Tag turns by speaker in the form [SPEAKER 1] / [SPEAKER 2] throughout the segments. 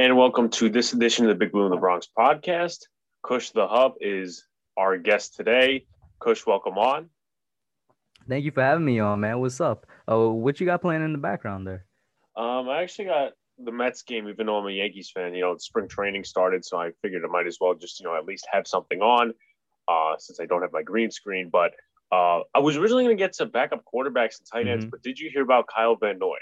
[SPEAKER 1] And welcome to this edition of the Big Blue in the Bronx podcast. Kush the Hub is our guest today. Kush, welcome on.
[SPEAKER 2] Thank you for having me on, man. What's up? Oh, what you got playing in the background there?
[SPEAKER 1] Um, I actually got the Mets game, even though I'm a Yankees fan. You know, spring training started, so I figured I might as well just, you know, at least have something on uh, since I don't have my green screen. But uh, I was originally going to get to backup quarterbacks and tight ends, mm-hmm. but did you hear about Kyle Van Noy?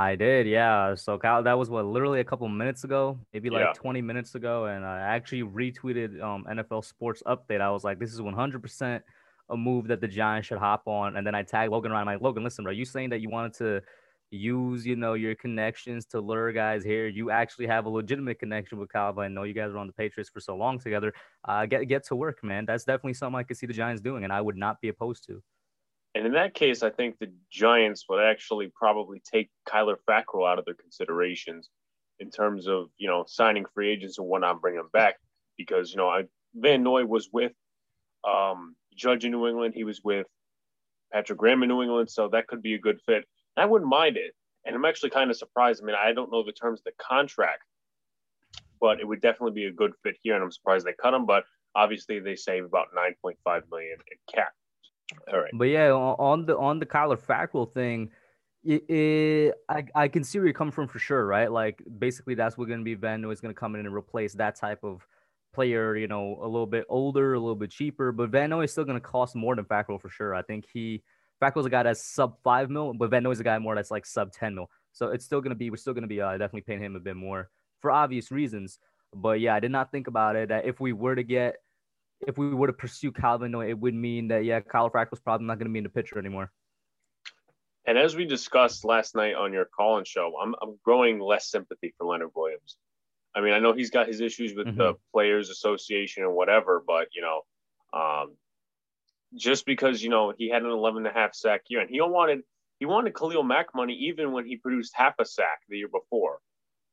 [SPEAKER 2] I did, yeah. So Kyle, that was what literally a couple minutes ago, maybe like yeah. 20 minutes ago, and I actually retweeted um, NFL Sports Update. I was like, "This is 100% a move that the Giants should hop on." And then I tagged Logan Ryan. I'm like, Logan, listen, are you saying that you wanted to use, you know, your connections to lure guys here? You actually have a legitimate connection with Kyle. I know you guys were on the Patriots for so long together. Uh, get get to work, man. That's definitely something I could see the Giants doing, and I would not be opposed to.
[SPEAKER 1] And in that case, I think the Giants would actually probably take Kyler Fackrell out of their considerations in terms of you know signing free agents and whatnot, bring them back because you know I, Van Noy was with um, Judge in New England, he was with Patrick Graham in New England, so that could be a good fit. I wouldn't mind it, and I'm actually kind of surprised. I mean, I don't know the terms of the contract, but it would definitely be a good fit here, and I'm surprised they cut him. But obviously, they save about 9.5 million in cap
[SPEAKER 2] all right. But yeah, on the on the Kyler Fackrell thing, it, it, I I can see where you're coming from for sure, right? Like basically, that's what going to be Van is going to come in and replace that type of player. You know, a little bit older, a little bit cheaper, but Van Noy is still going to cost more than Fackrell for sure. I think he Fackrell's a guy that's sub five mil, but Van Noy's a guy more that's like sub ten mil. So it's still going to be we're still going to be uh, definitely paying him a bit more for obvious reasons. But yeah, I did not think about it. That if we were to get if we were to pursue Calvin, it would mean that yeah, Kyle Frack was probably not going to be in the picture anymore.
[SPEAKER 1] And as we discussed last night on your call-in show, I'm I'm growing less sympathy for Leonard Williams. I mean, I know he's got his issues with mm-hmm. the Players Association and whatever, but you know, um, just because you know he had an 11 and a half sack year, and he wanted he wanted Khalil Mack money even when he produced half a sack the year before.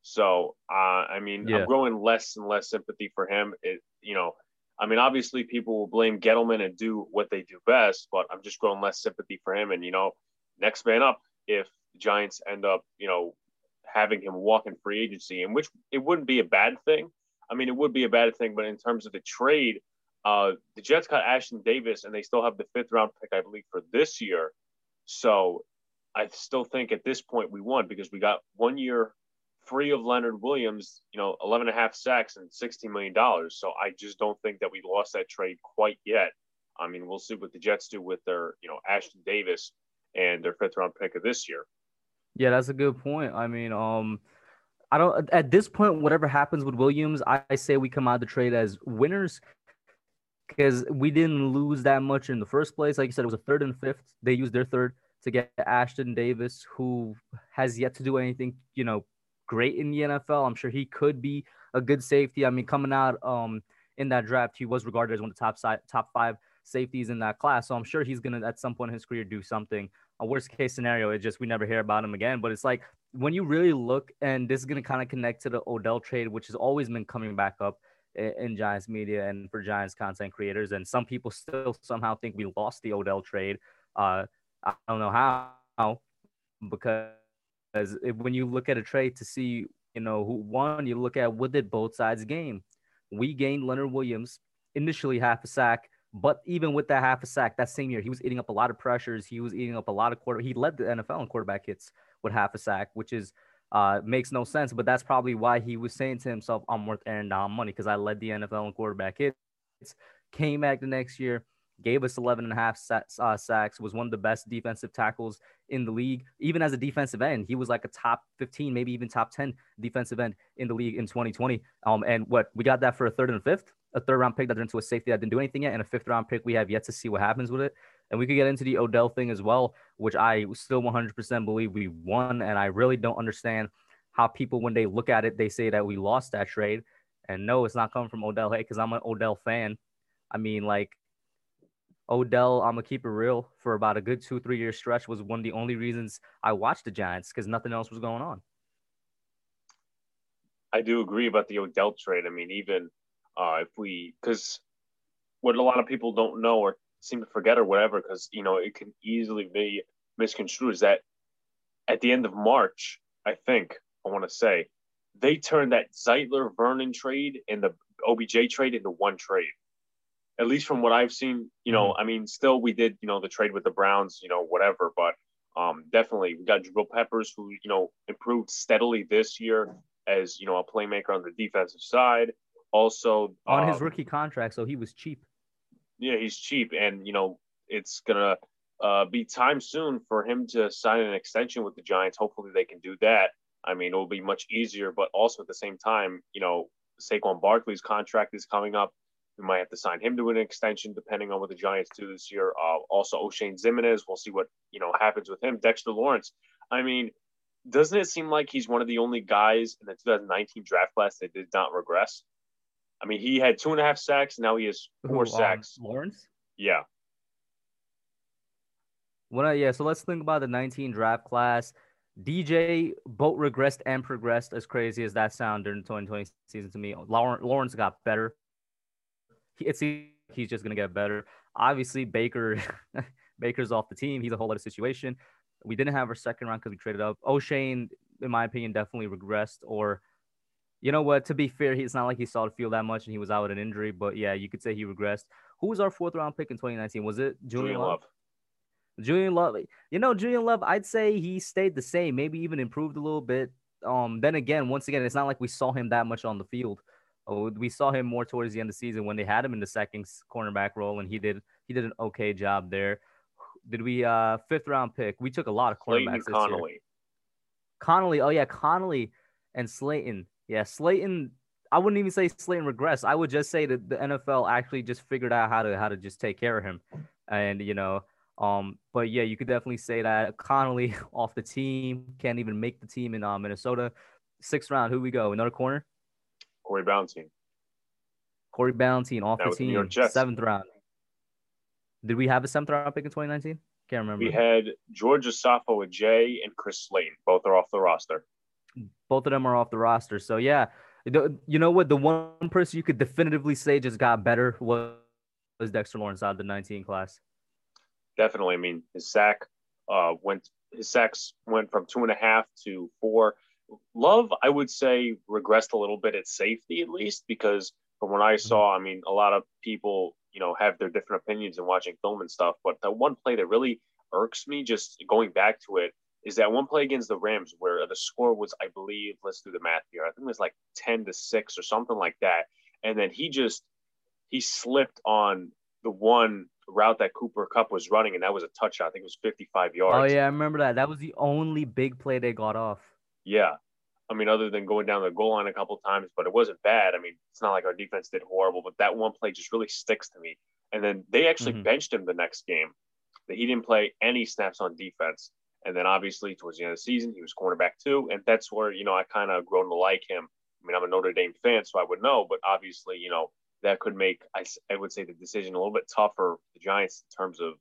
[SPEAKER 1] So, uh, I mean, yeah. I'm growing less and less sympathy for him. It, you know, I mean, obviously, people will blame Gettleman and do what they do best, but I'm just growing less sympathy for him. And you know, next man up if the Giants end up, you know, having him walk in free agency, in which it wouldn't be a bad thing. I mean, it would be a bad thing, but in terms of the trade, uh, the Jets got Ashton Davis, and they still have the fifth round pick, I believe, for this year. So I still think at this point we won because we got one year free of Leonard Williams, you know, 11 and a half sacks and $16 million. So I just don't think that we lost that trade quite yet. I mean, we'll see what the Jets do with their, you know, Ashton Davis and their fifth round pick of this year.
[SPEAKER 2] Yeah, that's a good point. I mean, um, I don't at this point, whatever happens with Williams, I, I say we come out of the trade as winners because we didn't lose that much in the first place. Like you said, it was a third and fifth. They used their third to get Ashton Davis, who has yet to do anything, you know, great in the NFL. I'm sure he could be a good safety. I mean, coming out um, in that draft, he was regarded as one of the top top five safeties in that class. So I'm sure he's gonna at some point in his career do something. A worst case scenario is just we never hear about him again. But it's like when you really look, and this is gonna kind of connect to the Odell trade, which has always been coming back up in Giants media and for Giants content creators. And some people still somehow think we lost the Odell trade. Uh, I don't know how, because because when you look at a trade to see, you know, who won, you look at what did both sides gain. We gained Leonard Williams initially half a sack, but even with that half a sack, that same year, he was eating up a lot of pressures. He was eating up a lot of quarter. He led the NFL in quarterback hits with half a sack, which is uh, makes no sense. But that's probably why he was saying to himself, "I'm worth Aaron Donald money because I led the NFL in quarterback hits." Came back the next year, gave us 11 and a half uh, sacks, was one of the best defensive tackles in the league. Even as a defensive end, he was like a top 15, maybe even top 10 defensive end in the league in 2020. Um, and what we got that for a third and a fifth, a third round pick that into a safety that didn't do anything yet, and a fifth round pick we have yet to see what happens with it. And we could get into the Odell thing as well, which I still 100% believe we won. And I really don't understand how people, when they look at it, they say that we lost that trade. And no, it's not coming from Odell. Hey, because I'm an Odell fan. I mean, like Odell, I'm gonna keep it real for about a good two, three year stretch was one of the only reasons I watched the Giants because nothing else was going on.
[SPEAKER 1] I do agree about the Odell trade. I mean, even uh, if we, because what a lot of people don't know or seem to forget or whatever, because you know it can easily be misconstrued is that at the end of March, I think I want to say they turned that Zeitler Vernon trade and the OBJ trade into one trade. At least from what I've seen, you know, mm-hmm. I mean, still we did, you know, the trade with the Browns, you know, whatever, but um, definitely we got Jabril Peppers who, you know, improved steadily this year as, you know, a playmaker on the defensive side. Also
[SPEAKER 2] on um, his rookie contract, so he was cheap.
[SPEAKER 1] Yeah, he's cheap, and you know, it's gonna uh, be time soon for him to sign an extension with the Giants. Hopefully, they can do that. I mean, it will be much easier, but also at the same time, you know, Saquon Barkley's contract is coming up. We might have to sign him to an extension depending on what the Giants do this year. Uh, also, Oshane Ximines, we'll see what you know happens with him. Dexter Lawrence. I mean, doesn't it seem like he's one of the only guys in the 2019 draft class that did not regress? I mean, he had two and a half sacks. Now he has four Who, um, sacks.
[SPEAKER 2] Um, Lawrence.
[SPEAKER 1] Yeah.
[SPEAKER 2] When I, yeah, so let's think about the 19 draft class. DJ both regressed and progressed. As crazy as that sounded during the 2020 season to me, Lawrence got better. It's he's just gonna get better. Obviously, Baker, Baker's off the team. He's a whole other situation. We didn't have our second round because we traded up. Oshane, in my opinion, definitely regressed. Or, you know what? To be fair, it's not like he saw the field that much and he was out with an injury. But yeah, you could say he regressed. Who was our fourth round pick in 2019? Was it Julian, Julian Love? Love? Julian Love, you know, Julian Love, I'd say he stayed the same, maybe even improved a little bit. Um, then again, once again, it's not like we saw him that much on the field. Oh, we saw him more towards the end of the season when they had him in the second cornerback role, and he did he did an okay job there. Did we uh fifth round pick? We took a lot of cornerbacks this Connelly. year. Connelly, oh yeah, Connelly and Slayton. Yeah, Slayton. I wouldn't even say Slayton regressed. I would just say that the NFL actually just figured out how to how to just take care of him, and you know um, but yeah, you could definitely say that Connelly off the team can't even make the team in uh, Minnesota. Sixth round, who we go? Another corner.
[SPEAKER 1] Corey Ballentine.
[SPEAKER 2] Corey Ballentine off that the team. Seventh round. Did we have a seventh round pick in 2019? Can't remember.
[SPEAKER 1] We had George Asafo-Adjei and Chris Slayton. Both are off the roster.
[SPEAKER 2] Both of them are off the roster. So yeah, you know what? The one person you could definitively say just got better was Dexter Lawrence out of the 19 class
[SPEAKER 1] definitely. I mean, his sack uh, went his sacks went from two and a half to four. Love, I would say, regressed a little bit at safety at least because from what I mm-hmm. saw, I mean, a lot of people, you know, have their different opinions in watching film and stuff. But the one play that really irks me, just going back to it, is that one play against the Rams where the score was, I believe, let's do the math here. I think it was like ten to six or something like that, and then he just he slipped on the one route that Cooper Kupp was running, and that was a touchdown. I think it was 55 yards.
[SPEAKER 2] Oh yeah, I remember that. That was the only big play they got off.
[SPEAKER 1] Yeah, I mean, other than going down the goal line a couple times, but it wasn't bad. I mean, it's not like our defense did horrible, but that one play just really sticks to me. And then they actually mm-hmm. benched him the next game. That he didn't play any snaps on defense. And then obviously towards the end of the season, he was cornerback too, and that's where you know I kind of grown to like him. I mean, I'm a Notre Dame fan, so I would know, but obviously, you know, that could make I, I would say the decision a little bit tougher for the Giants in terms of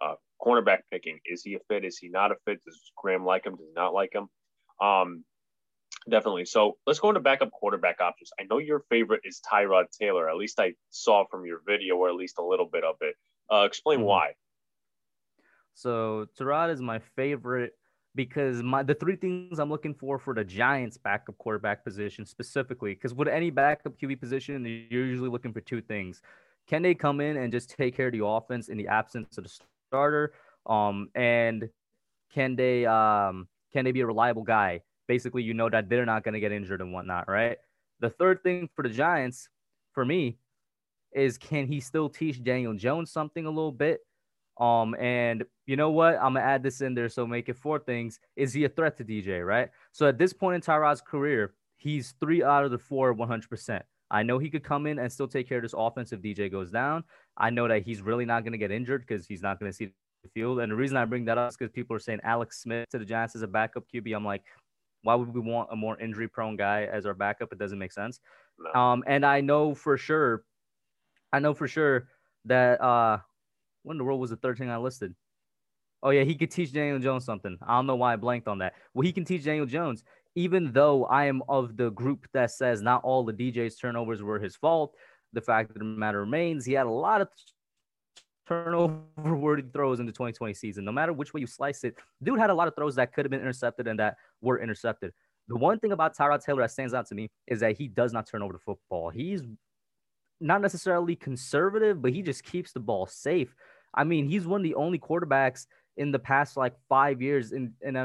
[SPEAKER 1] uh, cornerback picking. Is he a fit? Is he not a fit? Does Graham like him? Does he not like him? Um, definitely. So let's go into backup quarterback options. I know your favorite is Tyrod Taylor. At least I saw from your video, or at least a little bit of it. Uh, explain mm-hmm. why.
[SPEAKER 2] So Tyrod is my favorite because my the three things I'm looking for for the Giants backup quarterback position specifically, because with any backup QB position, you're usually looking for two things. Can they come in and just take care of the offense in the absence of the starter? Um, and can they um can they be a reliable guy? Basically, you know that they're not going to get injured and whatnot, right? The third thing for the Giants, for me, is can he still teach Daniel Jones something a little bit? Um, and you know what? I'm gonna add this in there, so make it four things. Is he a threat to DJ? Right. So at this point in Tyrod's career, he's three out of the four, 100%. I know he could come in and still take care of this offense if DJ goes down. I know that he's really not going to get injured because he's not going to see field. And the reason I bring that up is because people are saying Alex Smith to the Giants as a backup QB. I'm like, why would we want a more injury prone guy as our backup? It doesn't make sense. No. Um, and I know for sure, I know for sure that uh, when the world was the third thing I listed? Oh yeah, he could teach Daniel Jones something. I don't know why I blanked on that. Well, he can teach Daniel Jones, even though I am of the group that says not all the DJ's turnovers were his fault. The fact of the matter remains, he had a lot of turnover worthy throws in the 2020 season. No matter which way you slice it, dude had a lot of throws that could have been intercepted and that were intercepted. The one thing about Tyrod Taylor that stands out to me is that he does not turn over the football. He's not necessarily conservative, but he just keeps the ball safe. I mean, he's one of the only quarterbacks in the past like five years in, in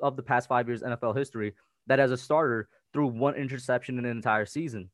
[SPEAKER 2] of the past five years NFL history that as a starter threw one interception in an entire season.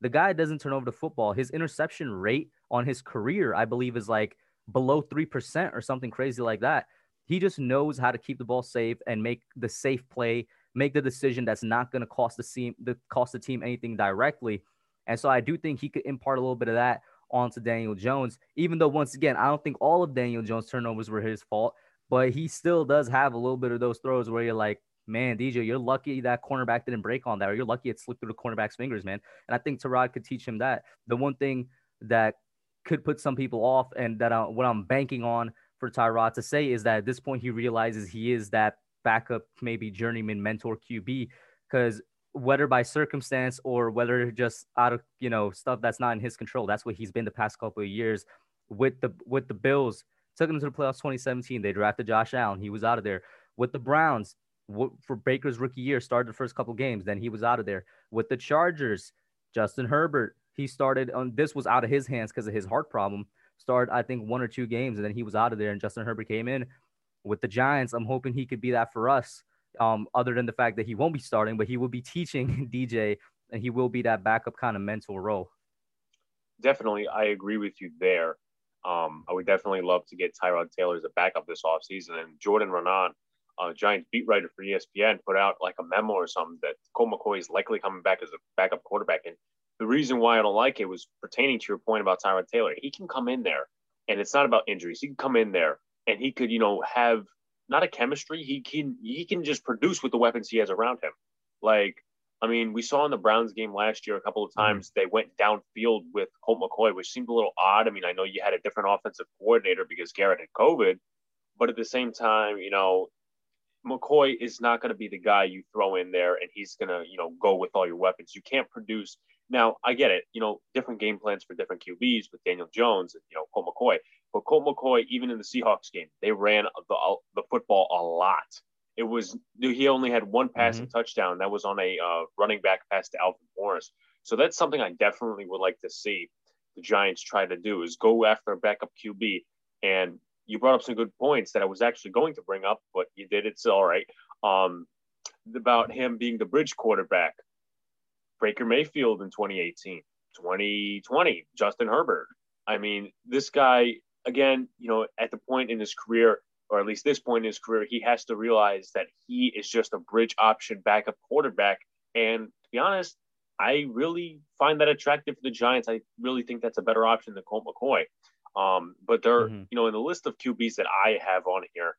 [SPEAKER 2] The guy doesn't turn over the football. His interception rate on his career, I believe, is like below 3% or something crazy like that. He just knows how to keep the ball safe and make the safe play, make the decision that's not going to cost the team the cost the team anything directly. And so I do think he could impart a little bit of that onto Daniel Jones, even though once again, I don't think all of Daniel Jones' turnovers were his fault, but he still does have a little bit of those throws where you're like, man, DJ, you're lucky that cornerback didn't break on that, or you're lucky it slipped through the cornerback's fingers, man. And I think Tyrod could teach him that. The one thing that could put some people off, and that I, what I'm banking on for Tyrod to say is that at this point he realizes he is that backup, maybe journeyman mentor QB, because whether by circumstance or whether just out of you know stuff that's not in his control, that's what he's been the past couple of years with the with the Bills. Took him to the playoffs 2017. They drafted Josh Allen. He was out of there. With the Browns, for Baker's rookie year, started the first couple games. Then he was out of there. With the Chargers, Justin Herbert, he started on this was out of his hands because of his heart problem. Started, I think, one or two games, and then he was out of there. And Justin Herbert came in with the Giants. I'm hoping he could be that for us. Um, other than the fact that he won't be starting, but he will be teaching DJ, and he will be that backup kind of mental role.
[SPEAKER 1] Definitely, I agree with you there. Um, I would definitely love to get Tyrod Taylor as a backup this offseason. And Jordan Raanan, uh, Giants beat writer for ESPN, put out like a memo or something that Colt McCoy is likely coming back as a backup quarterback. And the reason why I don't like it was pertaining to your point about Tyrod Taylor. He can come in there, and it's not about injuries. He can come in there and he could, you know, have not a chemistry. He can he can just produce with the weapons he has around him. Like, I mean, we saw in the Browns game last year a couple of mm-hmm. times they went downfield with Colt McCoy, which seemed a little odd. I mean, I know you had a different offensive coordinator because Garrett had COVID, but at the same time, you know, McCoy is not going to be the guy you throw in there and he's going to, you know, go with all your weapons. You can't produce. Now, I get it, you know, different game plans for different QBs with Daniel Jones and, you know, Colt McCoy. But Colt McCoy, even in the Seahawks game, they ran the, the football a lot. It was, he only had one passing mm-hmm. touchdown. That was on a uh, running back pass to Alfred Morris. So that's something I definitely would like to see the Giants try to do is go after a backup QB and you brought up some good points that I was actually going to bring up, but you did. It's all right. Um, about him being the bridge quarterback. Baker Mayfield in 2018, 2020, Justin Herbert. I mean, this guy, again, you know, at the point in his career, or at least this point in his career, he has to realize that he is just a bridge option backup quarterback. And to be honest, I really find that attractive for the Giants. I really think that's a better option than Colt McCoy. Um, but they're, mm-hmm. you know, in the list of QBs that I have on here,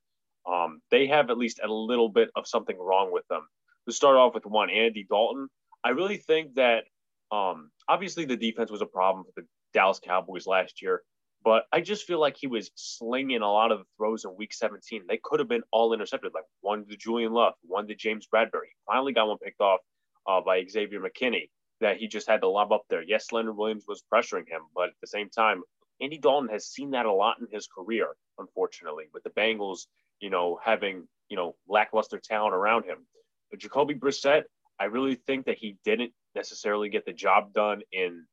[SPEAKER 1] um, they have at least a little bit of something wrong with them. To start off with one, Andy Dalton. I really think that um, obviously the defense was a problem for the Dallas Cowboys last year, but I just feel like he was slinging a lot of the throws in Week 17. They could have been all intercepted, like one to Julian Love, one to James Bradberry. Finally got one picked off uh, by Xavier McKinney that he just had to lob up there. Yes, Leonard Williams was pressuring him, but at the same time, Andy Dalton has seen that a lot in his career, unfortunately, with the Bengals, you know, having, you know, lackluster talent around him. But Jacoby Brissett, I really think that he didn't necessarily get the job done in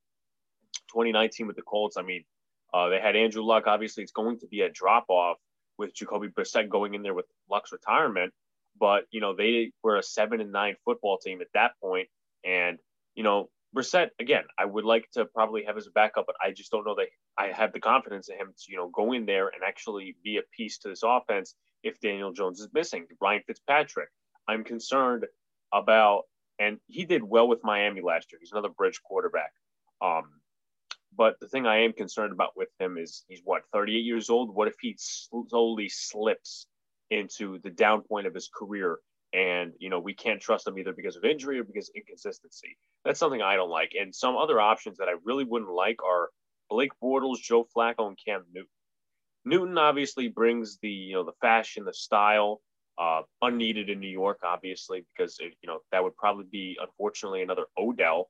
[SPEAKER 1] 2019 with the Colts. I mean, uh, they had Andrew Luck. Obviously, it's going to be a drop off with Jacoby Brissett going in there with Luck's retirement. But, you know, they were a seven and nine football team at that point. And, you know, Brissett, again, I would like to probably have a backup, but I just don't know that I have the confidence in him to, you know, go in there and actually be a piece to this offense if Daniel Jones is missing. Ryan Fitzpatrick, I'm concerned about, and he did well with Miami last year. He's another bridge quarterback. Um, but the thing I am concerned about with him is he's what 38 years old. What if he slowly slips into the down point of his career and you know we can't trust him either because of injury or because of inconsistency. That's something I don't like. And some other options that I really wouldn't like are Blake Bortles, Joe Flacco, and Cam Newton. Newton obviously brings the you know the fashion, the style, uh, unneeded in New York, obviously because it, you know that would probably be unfortunately another Odell.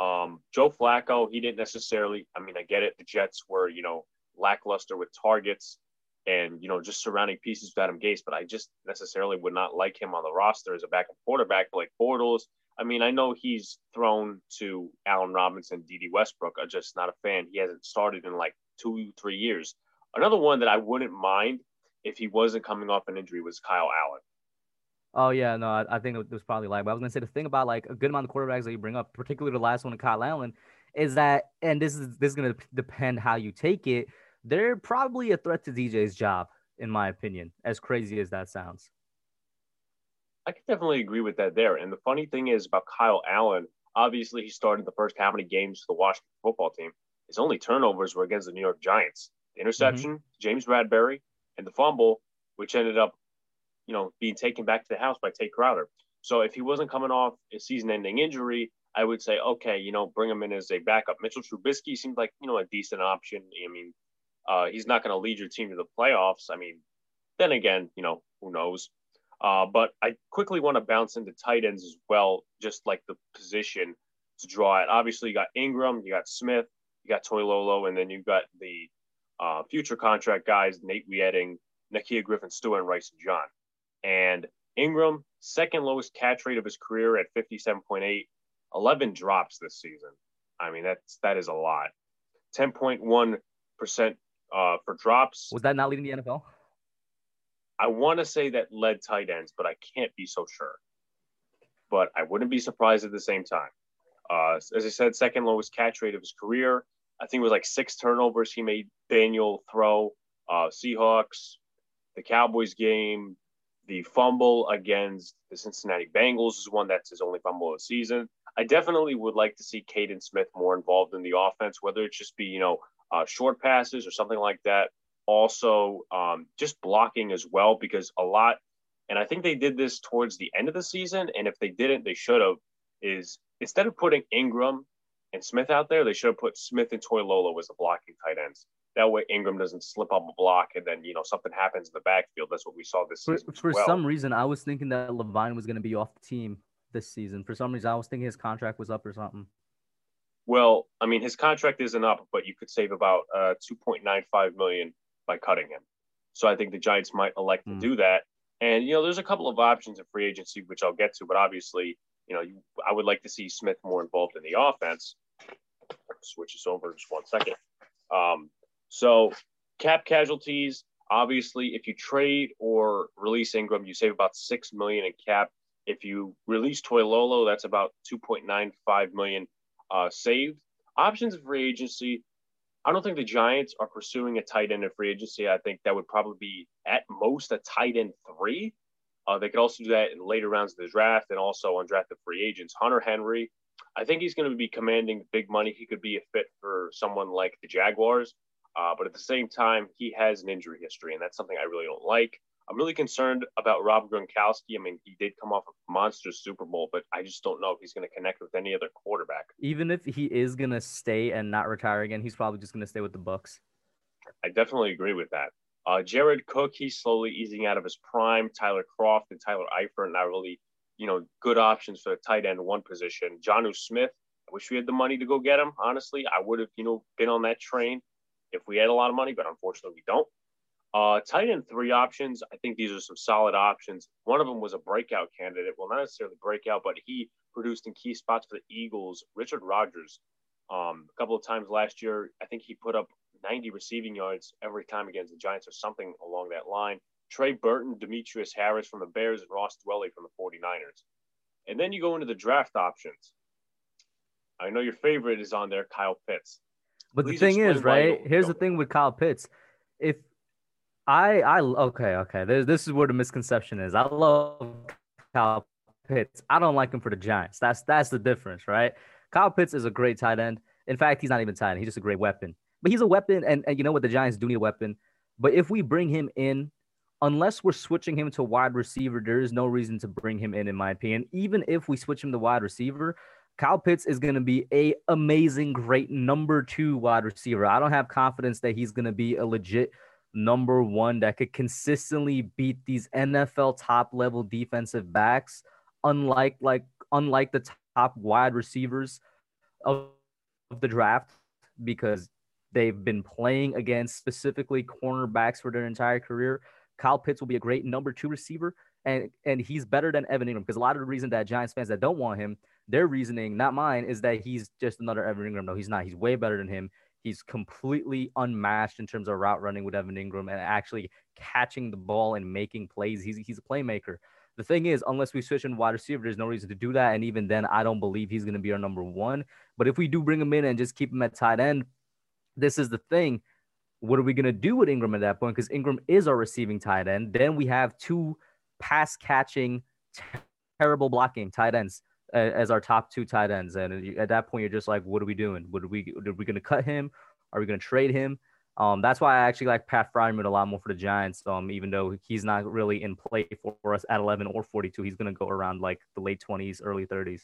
[SPEAKER 1] Um, Joe Flacco, he didn't necessarily. I mean, I get it. The Jets were you know lackluster with targets, and you know just surrounding pieces with Adam Gase, but I just necessarily would not like him on the roster as a backup quarterback like Bortles. I mean, I know he's thrown to Allen Robinson, Dede Westbrook. I'm just not a fan. He hasn't started in like two, three years. Another one that I wouldn't mind if he wasn't coming off an injury was Kyle Allen.
[SPEAKER 2] Oh yeah, no, I, I think it was probably like. But I was gonna say the thing about like a good amount of quarterbacks that you bring up, particularly the last one, Kyle Allen, is that, and this is this is gonna depend how you take it. They're probably a threat to DJ's job, in my opinion. As crazy as that sounds.
[SPEAKER 1] I can definitely agree with that there. And the funny thing is about Kyle Allen, obviously he started the first how many games for the Washington football team. His only turnovers were against the New York Giants. The interception, mm-hmm. James Bradberry, and the fumble, which ended up, you know, being taken back to the house by Tae Crowder. So if he wasn't coming off a season-ending injury, I would say, okay, you know, bring him in as a backup. Mitchell Trubisky seems like, you know, a decent option. I mean, uh, he's not going to lead your team to the playoffs. I mean, then again, you know, who knows? Uh, but I quickly want to bounce into tight ends as well, just like the position to draw it. Obviously, you got Engram, you got Smith, you got Toilolo, and then you got the uh, future contract guys, Nate Wieting, Nakia Griffin Stewart, and Rysen John. And Engram, second lowest catch rate of his career at 57.8, 11 drops this season. I mean, that's that is a lot. 10.1% uh, for drops.
[SPEAKER 2] Was that not leading the NFL?
[SPEAKER 1] I want to say that led tight ends, but I can't be so sure. But I wouldn't be surprised at the same time. Uh, as I said, second lowest catch rate of his career. I think it was like six turnovers he made Daniel throw. Uh, Seahawks, the Cowboys game, the fumble against the Cincinnati Bengals is one that's his only fumble of the season. I definitely would like to see Kaden Smith more involved in the offense, whether it just be, you know, uh, short passes or something like that also um, just blocking as well because a lot and i think they did this towards the end of the season and if they didn't they should have is instead of putting engram and smith out there they should have put smith and toilolo as the blocking tight ends that way engram doesn't slip up a block and then you know something happens in the backfield that's what we saw this
[SPEAKER 2] for,
[SPEAKER 1] season
[SPEAKER 2] for
[SPEAKER 1] well.
[SPEAKER 2] some reason i was thinking that levine was going to be off the team this season for some reason i was thinking his contract was up or something
[SPEAKER 1] well, I mean, his contract isn't up, but you could save about uh, 2.95 million by cutting him. So I think the Giants might elect mm. to hmm. do that. And you know, there's a couple of options in free agency which I'll get to, but obviously, you know, you, I would like to see Smith more involved in the offense. Switch this over just one second. Um, so cap casualties. Obviously, if you trade or release Engram, you save about six million in cap. If you release Toilolo, that's about 2.95 million uh, saved. Options of free agency. I don't think the Giants are pursuing a tight end in free agency. I think that would probably be at most a tight end three. Uh, they could also do that in later rounds of the draft and also undrafted free agents. Hunter Henry, I think he's going to be commanding big money. He could be a fit for someone like the Jaguars. Uh, but at the same time, he has an injury history, and that's something I really don't like. I'm really concerned about Rob Gronkowski. I mean, he did come off a monster Super Bowl, but I just don't know if he's going to connect with any other quarterback.
[SPEAKER 2] Even if he is going to stay and not retire again, he's probably just going to stay with the Bucs.
[SPEAKER 1] I definitely agree with that. Uh, Jared Cook, he's slowly easing out of his prime. Tyler Kroft and Tyler Eifert, not really, you know, good options for the tight end one position. Jonnu Smith, I wish we had the money to go get him. Honestly, I would have, you know, been on that train if we had a lot of money, but unfortunately we don't. Uh, tight end three options. I think these are some solid options. One of them was a breakout candidate. Well, not necessarily breakout, but he produced in key spots for the Eagles. Richard Rodgers, um, a couple of times last year, I think he put up 90 receiving yards every time against the Giants or something along that line. Trey Burton, Demetrius Harris from the Bears, and Ross Dwelley from the 49ers. And then you go into the draft options. I know your favorite is on there, Kyle Pitts.
[SPEAKER 2] But Please the thing is, right? Here's the thing with Kyle Pitts. If I I okay okay. This this is where the misconception is. I love Kyle Pitts. I don't like him for the Giants. That's that's the difference, right? Kyle Pitts is a great tight end. In fact, he's not even tight end. He's just a great weapon. But he's a weapon, and, and you know what? The Giants do need a weapon. But if we bring him in, unless we're switching him to wide receiver, there is no reason to bring him in, in my opinion. Even if we switch him to wide receiver, Kyle Pitts is going to be a amazing, great number two wide receiver. I don't have confidence that he's going to be a legit number one that could consistently beat these NFL top level defensive backs, unlike like unlike the top wide receivers of the draft, because they've been playing against specifically cornerbacks for their entire career. Kyle Pitts will be a great number two receiver, and and he's better than Evan Engram because a lot of the reason that Giants fans that don't want him, their reasoning, not mine, is that he's just another Evan Engram. No, he's not. He's way better than him. He's completely unmatched in terms of route running with Evan Engram and actually catching the ball and making plays. He's he's a playmaker. The thing is, unless we switch in wide receiver, there's no reason to do that. And even then, I don't believe he's going to be our number one. But if we do bring him in and just keep him at tight end, this is the thing. What are we going to do with Engram at that point? Because Engram is our receiving tight end. Then we have two pass catching, terrible blocking tight ends as our top two tight ends. And at that point, you're just like, what are we doing? What are we? Are we going to cut him? Are we going to trade him? Um, that's why I actually like Pat Freiermuth a lot more for the Giants. Um, even though he's not really in play for us at 11 or 42, he's going to go around like the late 20s, early 30s.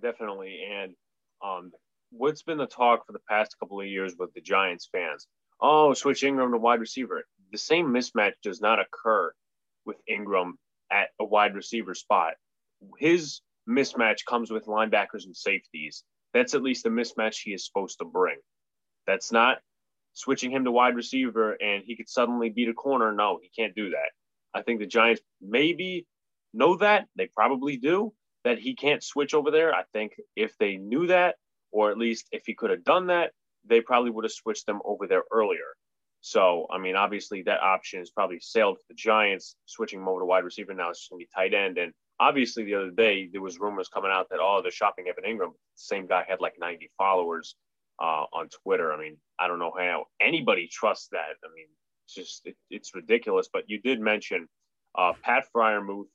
[SPEAKER 1] Definitely, and um, what's been the talk for the past couple of years with the Giants fans? Oh, switch Engram to wide receiver. The same mismatch does not occur with Engram at a wide receiver spot. His mismatch comes with linebackers and safeties. That's at least the mismatch he is supposed to bring. That's not switching him to wide receiver and he could suddenly beat a corner. No, he can't do that. I think the Giants maybe know that. They probably do that he can't switch over there. I think if they knew that, or at least if he could have done that, they probably would have switched them over there earlier. So, I mean, obviously that option is probably sailed for the Giants, switching him over to wide receiver. Now it's going to be tight end. And obviously the other day there was rumors coming out that, oh, they're shopping Evan Engram. The same guy had like 90 followers uh, on Twitter. I mean, I don't know how anybody trusts that. I mean, it's just, it, it's ridiculous. But you did mention uh, Pat Freiermuth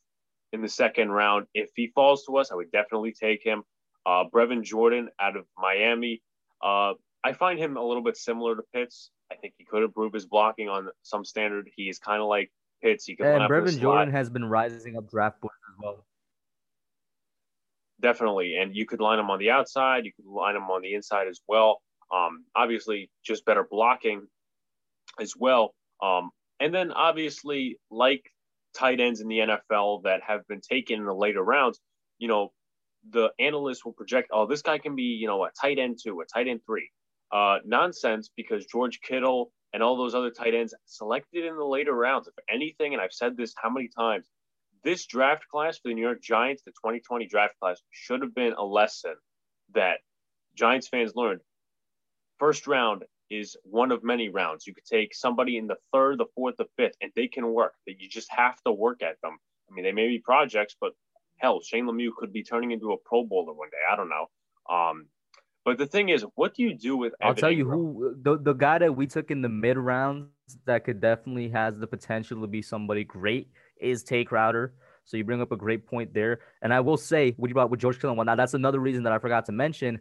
[SPEAKER 1] in the second round. If he falls to us, I would definitely take him. Uh, Brevin Jordan out of Miami. Uh, I find him a little bit similar to Pitts. I think he could improve his blocking on some standard. He is kind of like Pitts. He
[SPEAKER 2] can and Brevin Jordan has been rising up draft boards as well.
[SPEAKER 1] Definitely, and you could line him on the outside. You could line him on the inside as well. Um, obviously, just better blocking as well. Um, and then obviously, like tight ends in the NFL that have been taken in the later rounds, you know, the analysts will project, oh, this guy can be, you know, a tight end two, a tight end three. Uh, nonsense because George Kittle and all those other tight ends selected in the later rounds. If anything, and I've said this how many times, this draft class for the New York Giants, the 2020 draft class, should have been a lesson that Giants fans learned. First round is one of many rounds. You could take somebody in the third, the fourth, the fifth, and they can work. That you just have to work at them. I mean, they may be projects, but hell, Shane Lemieux could be turning into a Pro Bowler one day. I don't know. Um, but the thing is, what do you do with?
[SPEAKER 2] I'll tell you who the, the guy that we took in the mid rounds that could definitely has the potential to be somebody great is Tae Crowder. So you bring up a great point there. And I will say, what you brought with George Kittle and whatnot, that's another reason that I forgot to mention.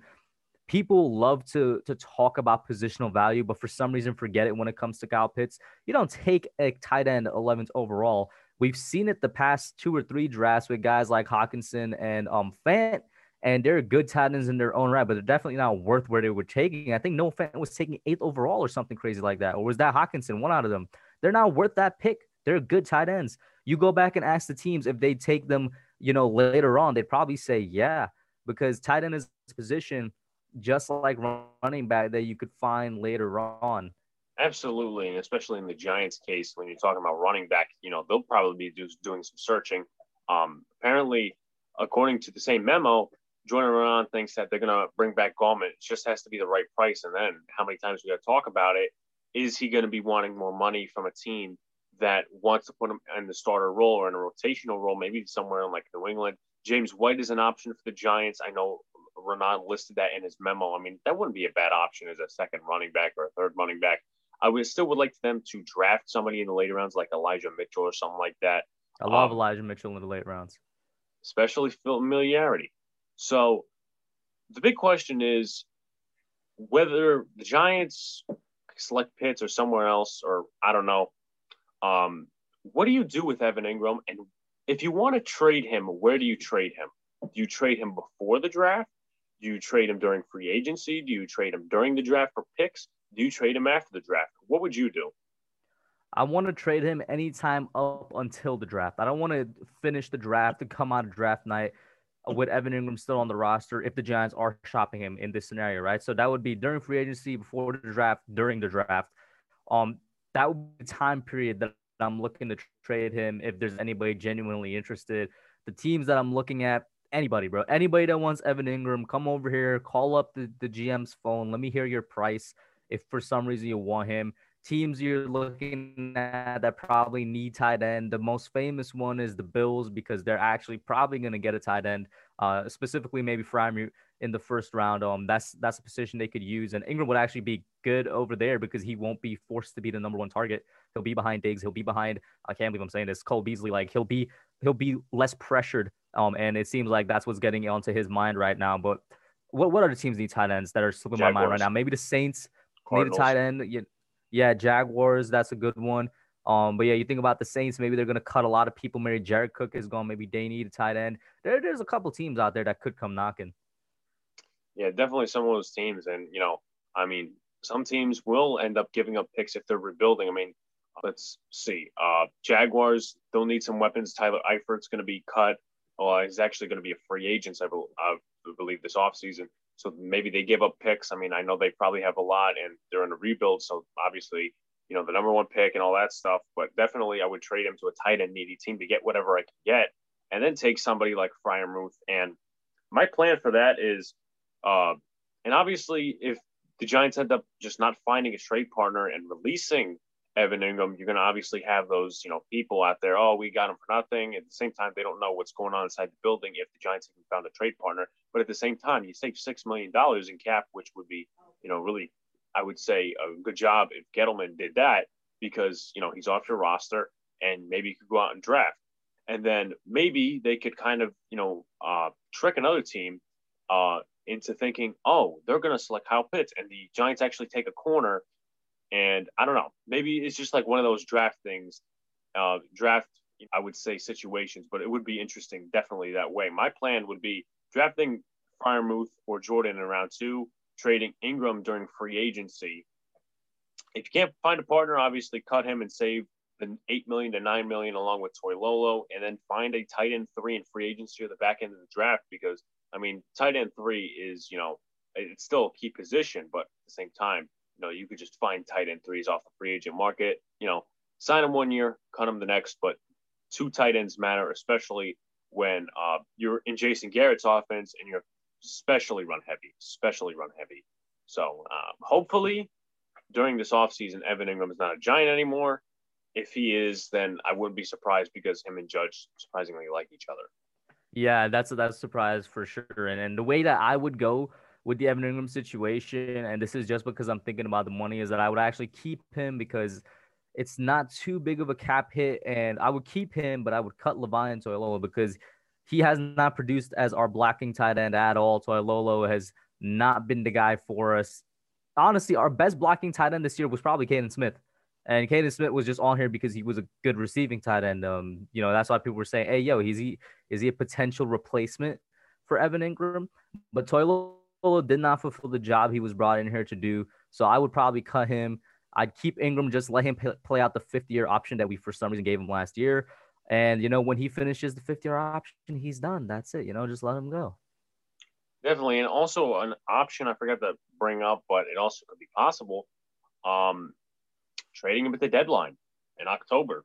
[SPEAKER 2] People love to to talk about positional value, but for some reason forget it when it comes to Kyle Pitts. You don't take a tight end 11th overall. We've seen it the past two or three drafts with guys like Hockenson and um Fant and they're good tight ends in their own right, but they're definitely not worth where they were taking. I think Noah Fant was taking eighth overall or something crazy like that, or was that Hockenson? One out of them. They're not worth that pick. They're good tight ends. You go back and ask the teams if they take them, you know, later on, they'd probably say yeah, because tight end is a position just like running back that you could find later on.
[SPEAKER 1] Absolutely, and especially in the Giants' case, when you're talking about running back, you know they'll probably be doing some searching. Um, apparently, according to the same memo, Jordan Raanan thinks that they're going to bring back Gallman. It just has to be the right price. And then how many times we got to talk about it? Is he going to be wanting more money from a team that wants to put him in the starter role or in a rotational role, maybe somewhere in like New England? James White is an option for the Giants. I know Raanan listed that in his memo. I mean, that wouldn't be a bad option as a second running back or a third running back. I would still would like them to draft somebody in the later rounds, like Elijah Mitchell or something like that.
[SPEAKER 2] I love um, Elijah Mitchell in the late rounds,
[SPEAKER 1] especially familiarity. So the big question is whether the Giants select Pitts or somewhere else, or I don't know. Um, what do you do with Evan Engram? And if you want to trade him, where do you trade him? Do you trade him before the draft? Do you trade him during free agency? Do you trade him during the draft for picks? Do you trade him after the draft? What would you do?
[SPEAKER 2] I want to trade him anytime up until the draft. I don't want to finish the draft and come out of draft night with Evan Engram still on the roster if the Giants are shopping him in this scenario, right? So that would be during free agency, before the draft, during the draft. Um, that would be the time period that I'm looking to trade him if there's anybody genuinely interested. The teams that I'm looking at, anybody, bro, anybody that wants Evan Engram, come over here, call up the, the GM's phone. Let me hear your price. If for some reason you want him, teams you're looking at that probably need tight end. The most famous one is the Bills because they're actually probably going to get a tight end, uh, specifically maybe Freiermuth in the first round. Um, that's that's a position they could use, and Engram would actually be good over there because he won't be forced to be the number one target. He'll be behind Diggs. He'll be behind. I can't believe I'm saying this. Cole Beasley. Like he'll be he'll be less pressured. Um, and it seems like that's what's getting onto his mind right now. But what what other teams need tight ends that are slipping Jaguars. my mind right now? Maybe the Saints Cardinals. need a tight end. Yeah, yeah, Jaguars. That's a good one. Um, but yeah, you think about the Saints, maybe they're gonna cut a lot of people. Maybe Jared Cook is gone. Maybe they need a tight end. There, there's a couple teams out there that could come knocking.
[SPEAKER 1] Yeah, definitely some of those teams, and you know, I mean, some teams will end up giving up picks if they're rebuilding. I mean, let's see. Uh, Jaguars, they'll need some weapons. Tyler Eifert's going to be cut. Well, he's actually going to be a free agent, I believe, this offseason. So maybe they give up picks. I mean, I know they probably have a lot and they're in a rebuild. So obviously, you know, the number one pick and all that stuff. But definitely, I would trade him to a tight end needy team to get whatever I can get and then take somebody like Ruth. And my plan for that is, uh, and obviously, if the Giants end up just not finding a trade partner and releasing Evan Engram, you're going to obviously have those, you know, people out there. Oh, we got him for nothing. At the same time, they don't know what's going on inside the building if the Giants even found a trade partner. But at the same time, you save six million dollars in cap, which would be, you know, really, I would say, a good job if Gettleman did that because you know he's off your roster and maybe you could go out and draft, and then maybe they could kind of, you know, uh, trick another team uh, into thinking, oh, they're going to select Kyle Pitts, and the Giants actually take a corner and I don't know, maybe it's just like one of those draft things, uh, draft, I would say situations, but it would be interesting definitely that way. My plan would be drafting Freiermuth or Jordan in round two, trading Engram during free agency. If you can't find a partner, obviously cut him and save the eight million to nine million along with Toilolo, and then find a tight end three in free agency or the back end of the draft. Because I mean, tight end three is you know it's still a key position, but at the same time, you know, you could just find tight end threes off the free agent market. You know, sign them one year, cut them the next. But two tight ends matter, especially when uh, you're in Jason Garrett's offense and you're especially run heavy, especially run heavy. So um, hopefully during this offseason, Evan Engram is not a giant anymore. If he is, then I wouldn't be surprised because him and Judge surprisingly like each other.
[SPEAKER 2] Yeah, that's that's a surprise for sure. And and the way that I would go with the Evan Engram situation, and this is just because I'm thinking about the money, is that I would actually keep him because it's not too big of a cap hit, and I would keep him, but I would cut Levine Toilolo because he has not produced as our blocking tight end at all. Toilolo has not been the guy for us. Honestly, our best blocking tight end this year was probably Kaden Smith. And Kaden Smith was just on here because he was a good receiving tight end. Um, you know, that's why people were saying, "Hey, yo, is he is he a potential replacement for Evan Engram? But Toilolo did not fulfill the job he was brought in here to do. So I would probably cut him. I'd keep Engram, just let him play out the fifth year option that we for some reason gave him last year. And you know, when he finishes the fifth year option, he's done. That's it. You know, just let him go.
[SPEAKER 1] Definitely, and also an option I forgot to bring up, but it also could be possible. Um, trading him at the deadline in October.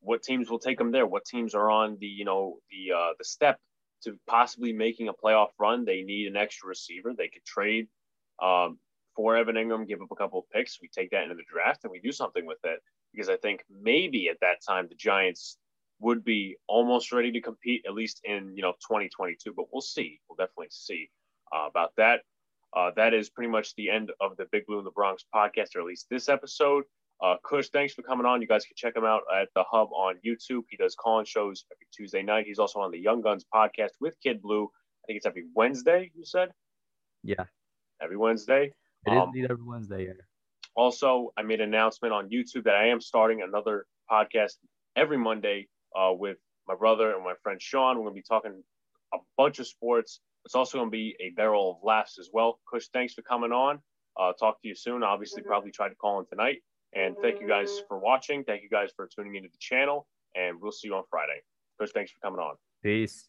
[SPEAKER 1] What teams will take him there? What teams are on the you know the uh, the step to possibly making a playoff run, they need an extra receiver. They could trade um, for Evan Engram, give up a couple of picks. We take that into the draft and we do something with it because I think maybe at that time the Giants would be almost ready to compete at least in you know 2022. But we'll see. We'll definitely see uh, about that. Uh, that is pretty much the end of the Big Blue in the Bronx podcast, or at least this episode. Uh, Kush, thanks for coming on. You guys can check him out at the Hub on YouTube. He does call-in shows every Tuesday night. He's also on the Young Guns podcast with Kid Blue. I think it's every Wednesday. You said?
[SPEAKER 2] Yeah.
[SPEAKER 1] Every Wednesday.
[SPEAKER 2] It um, is indeed every Wednesday. Yeah.
[SPEAKER 1] Also, I made an announcement on YouTube that I am starting another podcast every Monday uh, with my brother and my friend Sean. We're going to be talking a bunch of sports. It's also going to be a barrel of laughs as well. Kush, thanks for coming on. Uh, talk to you soon. Obviously, probably try to call in tonight. And thank you guys for watching. Thank you guys for tuning into the channel. And we'll see you on Friday. Chris, thanks for coming on.
[SPEAKER 2] Peace.